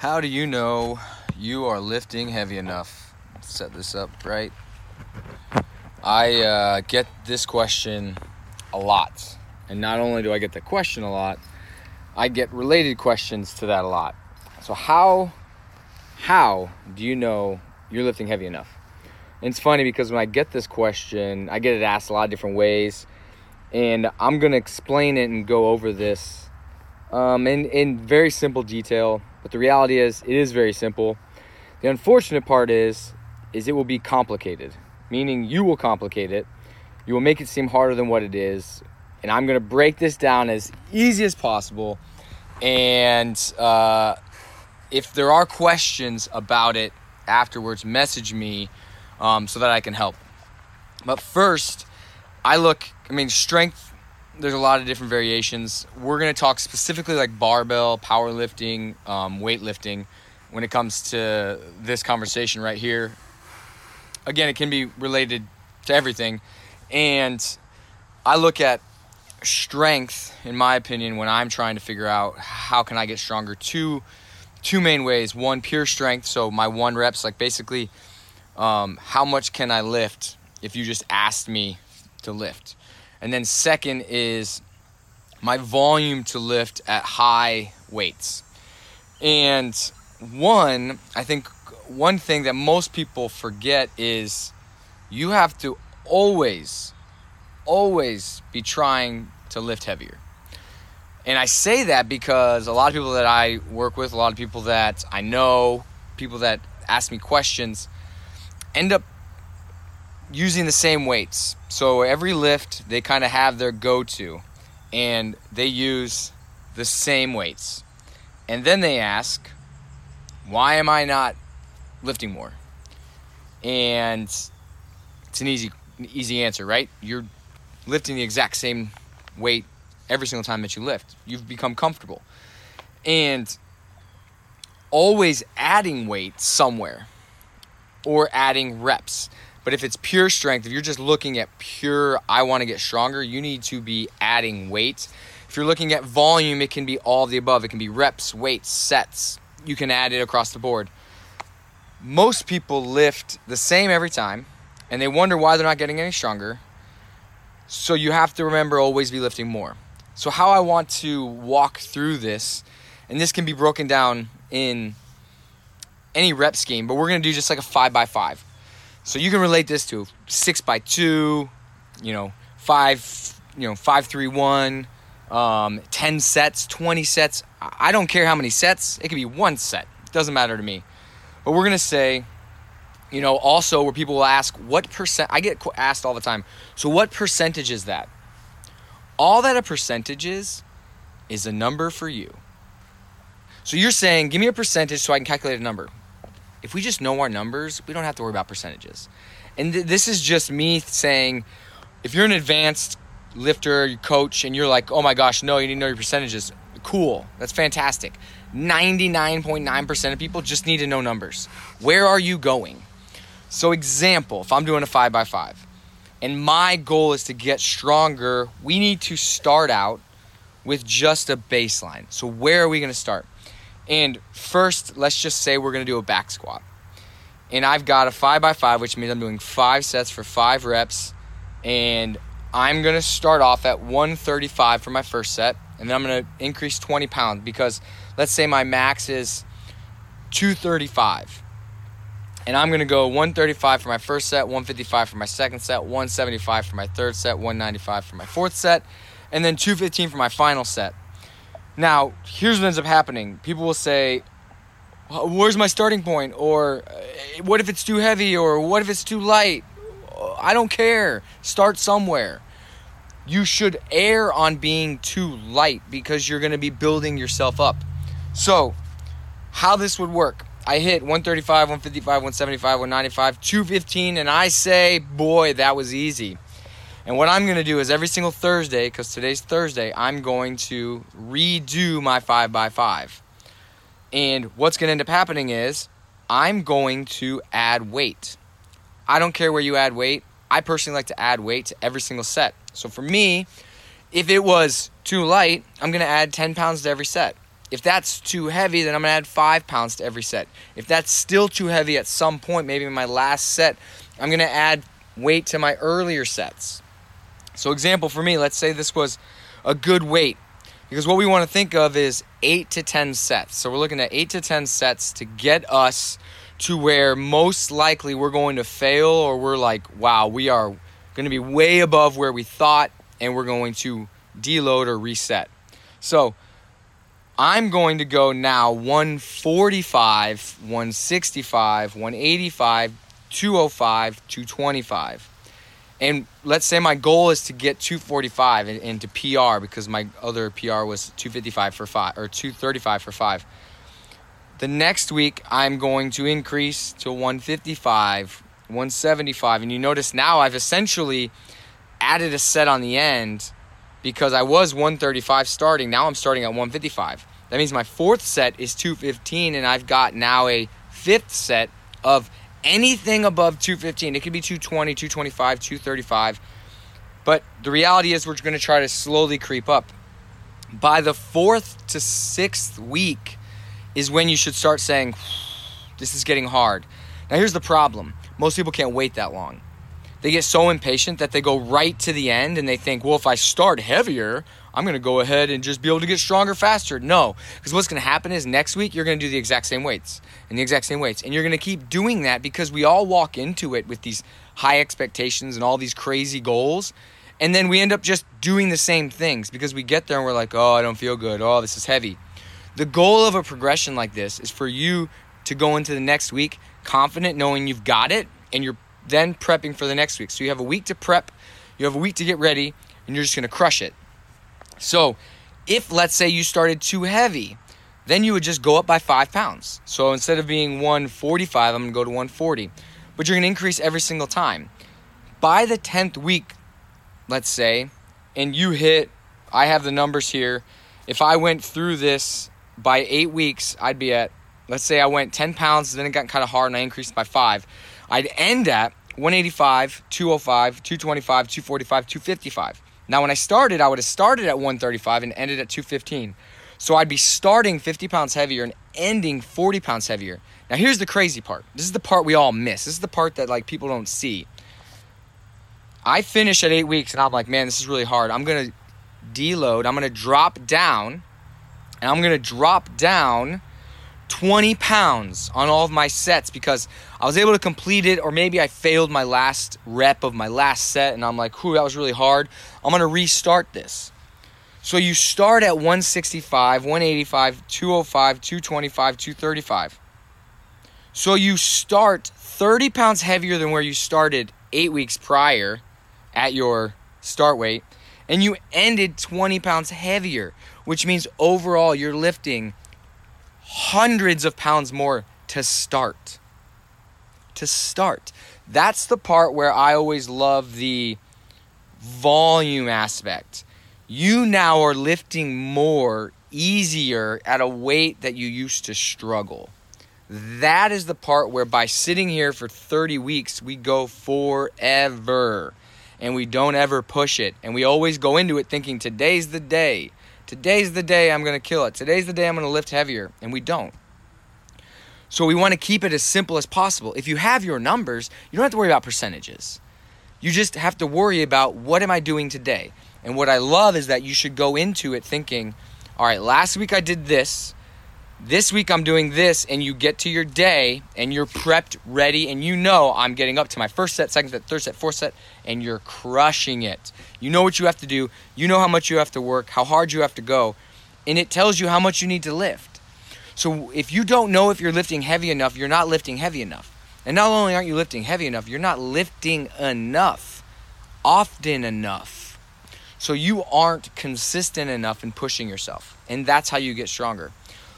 How do you know you are lifting heavy enough? Set this up right. I uh, get this question a lot. And not only do I get the question a lot, I get related questions to that a lot. So how how do you know you're lifting heavy enough? And it's funny because when I get this question, I get it asked a lot of different ways, and I'm gonna explain it and go over this um, in in very simple detail. But the reality is, it is very simple. The unfortunate part is, is it will be complicated, meaning you will complicate it. You will make it seem harder than what it is, and I'm gonna break this down as easy as possible. And uh, if there are questions about it afterwards, message me um, so that I can help. But first, I look, I mean, strength, there's a lot of different variations. We're going to talk specifically like barbell, powerlifting, um, weightlifting when it comes to this conversation right here. Again, it can be related to everything. And I look at strength, in my opinion, when I'm trying to figure out how can I get stronger. Two, two main ways. One, pure strength. So my one reps, like basically um, how much can I lift if you just asked me to lift? And then second is my volume to lift at high weights. And one, I think one thing that most people forget is you have to always, always be trying to lift heavier. And I say that because a lot of people that I work with, a lot of people that I know, people that ask me questions, end up using the same weights. So every lift, they kind of have their go to, and they use the same weights. And then they ask, why am I not lifting more? And it's an easy easy answer, right? You're lifting the exact same weight every single time that you lift. You've become comfortable. And always adding weight somewhere or adding reps. But if it's pure strength, if you're just looking at pure, I want to get stronger, you need to be adding weight. If you're looking at volume, it can be all of the above. It can be reps, weights, sets. You can add it across the board. Most people lift the same every time, and they wonder why they're not getting any stronger. So you have to remember always be lifting more. So, how I want to walk through this, and this can be broken down in any rep scheme, but we're gonna do just like a five by five. So you can relate this to six by two, you know, five, you know, five three one, um, ten sets, twenty sets. I don't care how many sets. It could be one set. It doesn't matter to me. But we're gonna say, you know, also where people will ask what percent. I get asked all the time. So what percentage is that? All that a percentage is, is a number for you. So you're saying, give me a percentage so I can calculate a number if we just know our numbers, we don't have to worry about percentages. And th- this is just me saying, if you're an advanced lifter, coach, and you're like, oh my gosh, no, you need to know your percentages. Cool, that's fantastic. 99.9% of people just need to know numbers. Where are you going? So, example, if I'm doing a five by five, and my goal is to get stronger, we need to start out with just a baseline. So, where are we going to start? And first, let's just say we're to do a back squat. And I've got a 5 by 5 which means I'm doing 5 sets for 5 reps. And I'm to start off at 135 for my first set. And then I'm to increase 20 pounds because let's say my max is 235. And I'm going to go 135 for my first set, 155 for my second set, 175 for my third set, 195 for my fourth set, and then 215 for my final set. Now, here's what ends up happening. People will say, Where's my starting point? Or uh, what if it's too heavy? Or what if it's too light? I don't care. Start somewhere. You should err on being too light because you're going to be building yourself up. So, how this would work I hit 135, 155, 175, 195, 215, and I say, boy, that was easy. And what I'm going to do is every single Thursday, because today's Thursday, I'm going to redo my 5x5. And what's going to end up happening is I'm going to add weight. I don't care where you add weight. I personally like to add weight to every single set. So for me, if it was too light, I'm going to add 10 pounds to every set. If that's too heavy, then I'm gonna add five pounds to every set. If that's still too heavy at some point, maybe in my last set, I'm gonna add weight to my earlier sets. So, example for me, let's say this was a good weight. Because what we want to think of is eight to 10 sets. So, we're looking at eight to 10 sets to get us to where most likely we're going to fail or we're like, wow, we are going to be way above where we thought and we're going to deload or reset. So, I'm going to go now 145, 165, 185, 205, 225. And let's say my goal is to get 245 into PR because my other PR was 255 for 5 or 235 for 5. The next week I'm going to increase to 155, 175 and you notice now I've essentially added a set on the end because I was 135 starting. Now I'm starting at 155. That means my fourth set is 215 and I've got now a fifth set of anything above 215. It could be 220, 225, 235. But the reality is, we're going to try to slowly creep up. By the fourth to sixth week is when you should start saying, This is getting hard. Now, here's the problem most people can't wait that long. They get so impatient that they go right to the end and they think, Well, if I start heavier, I'm going to go ahead and just be able to get stronger faster. No, because what's going to happen is next week you're going to do the exact same weights and the exact same weights. And you're going to keep doing that because we all walk into it with these high expectations and all these crazy goals. And then we end up just doing the same things because we get there and we're like, oh, I don't feel good. Oh, this is heavy. The goal of a progression like this is for you to go into the next week confident, knowing you've got it, and you're then prepping for the next week. So you have a week to prep, you have a week to get ready, and you're just going to crush it. So, if let's say you started too heavy, then you would just go up by five pounds. So instead of being 145, I'm gonna go to 140. But you're gonna increase every single time. By the 10th week, let's say, and you hit, I have the numbers here. If I went through this by eight weeks, I'd be at, let's say I went 10 pounds, then it got kind of hard and I increased by five. I'd end at 185, 205, 225, 245, 255. Now, when I started, I would have started at 135 and ended at 215. So I'd be starting 50 pounds heavier and ending 40 pounds heavier. Now, here's the crazy part. This is the part we all miss. This is the part that like people don't see. I finish at eight weeks and I'm like, man, this is really hard. I'm gonna deload. I'm gonna drop down, and I'm gonna drop down 20 pounds on all of my sets because I was able to complete it, or maybe I failed my last rep of my last set, and I'm like, whew, that was really hard. I'm gonna restart this. So you start at 165, 185, 205, 225, 235. So you start 30 pounds heavier than where you started eight weeks prior at your start weight, and you ended 20 pounds heavier, which means overall you're lifting hundreds of pounds more to start. To start. That's the part where I always love the volume aspect. You now are lifting more easier at a weight that you used to struggle. That is the part where by sitting here for 30 weeks, we go forever and we don't ever push it. And we always go into it thinking today's the day. Today's the day I'm going to kill it. Today's the day I'm going to lift heavier. And we don't. So we want to keep it as simple as possible. If you have your numbers, you don't have to worry about percentages. You just have to worry about what am I doing today? And what I love is that you should go into it thinking, all right, last week I did this. This week I'm doing this, and you get to your day and you're prepped, ready, and you know I'm getting up to my first set, second set, third set, fourth set, and you're crushing it. You know what you have to do, you know how much you have to work, how hard you have to go, and it tells you how much you need to lift. So if you don't know if you're lifting heavy enough, you're not lifting heavy enough. And not only aren't you lifting heavy enough, you're not lifting enough, often enough. So you aren't consistent enough in pushing yourself. And that's how you get stronger.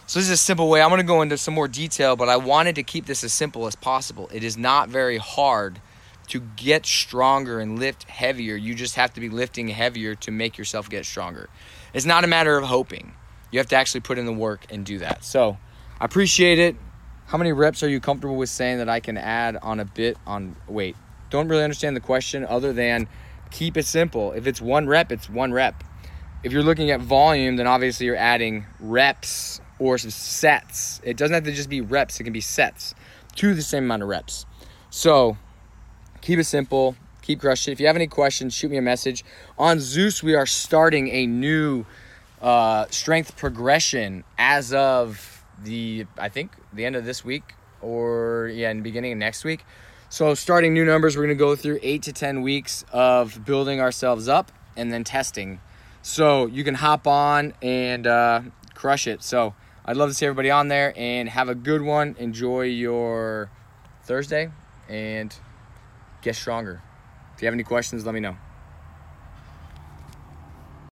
So this is a simple way. I'm going to go into some more detail, but I wanted to keep this as simple as possible. It is not very hard to get stronger and lift heavier. You just have to be lifting heavier to make yourself get stronger. It's not a matter of hoping. You have to actually put in the work and do that. So, I appreciate it. How many reps are you comfortable with saying that I can add on a bit on weight? Don't really understand the question other than keep it simple. If it's one rep, it's one rep. if you're looking at volume, then obviously you're adding reps or some sets. It doesn't have to just be reps, it can be sets to the same amount of reps. So keep it simple, keep crushing it. If you have any questions, shoot me a message. On Zeus, we are starting a new uh, strength progression as of the, I think, the end of this week or, yeah, in the beginning of next week. So, starting new numbers, we're to go through eight to 10 weeks of building ourselves up and then testing. So, you can hop on and uh, crush it. So, I'd love to see everybody on there and have a good one. Enjoy your Thursday and get stronger. If you have any questions, let me know.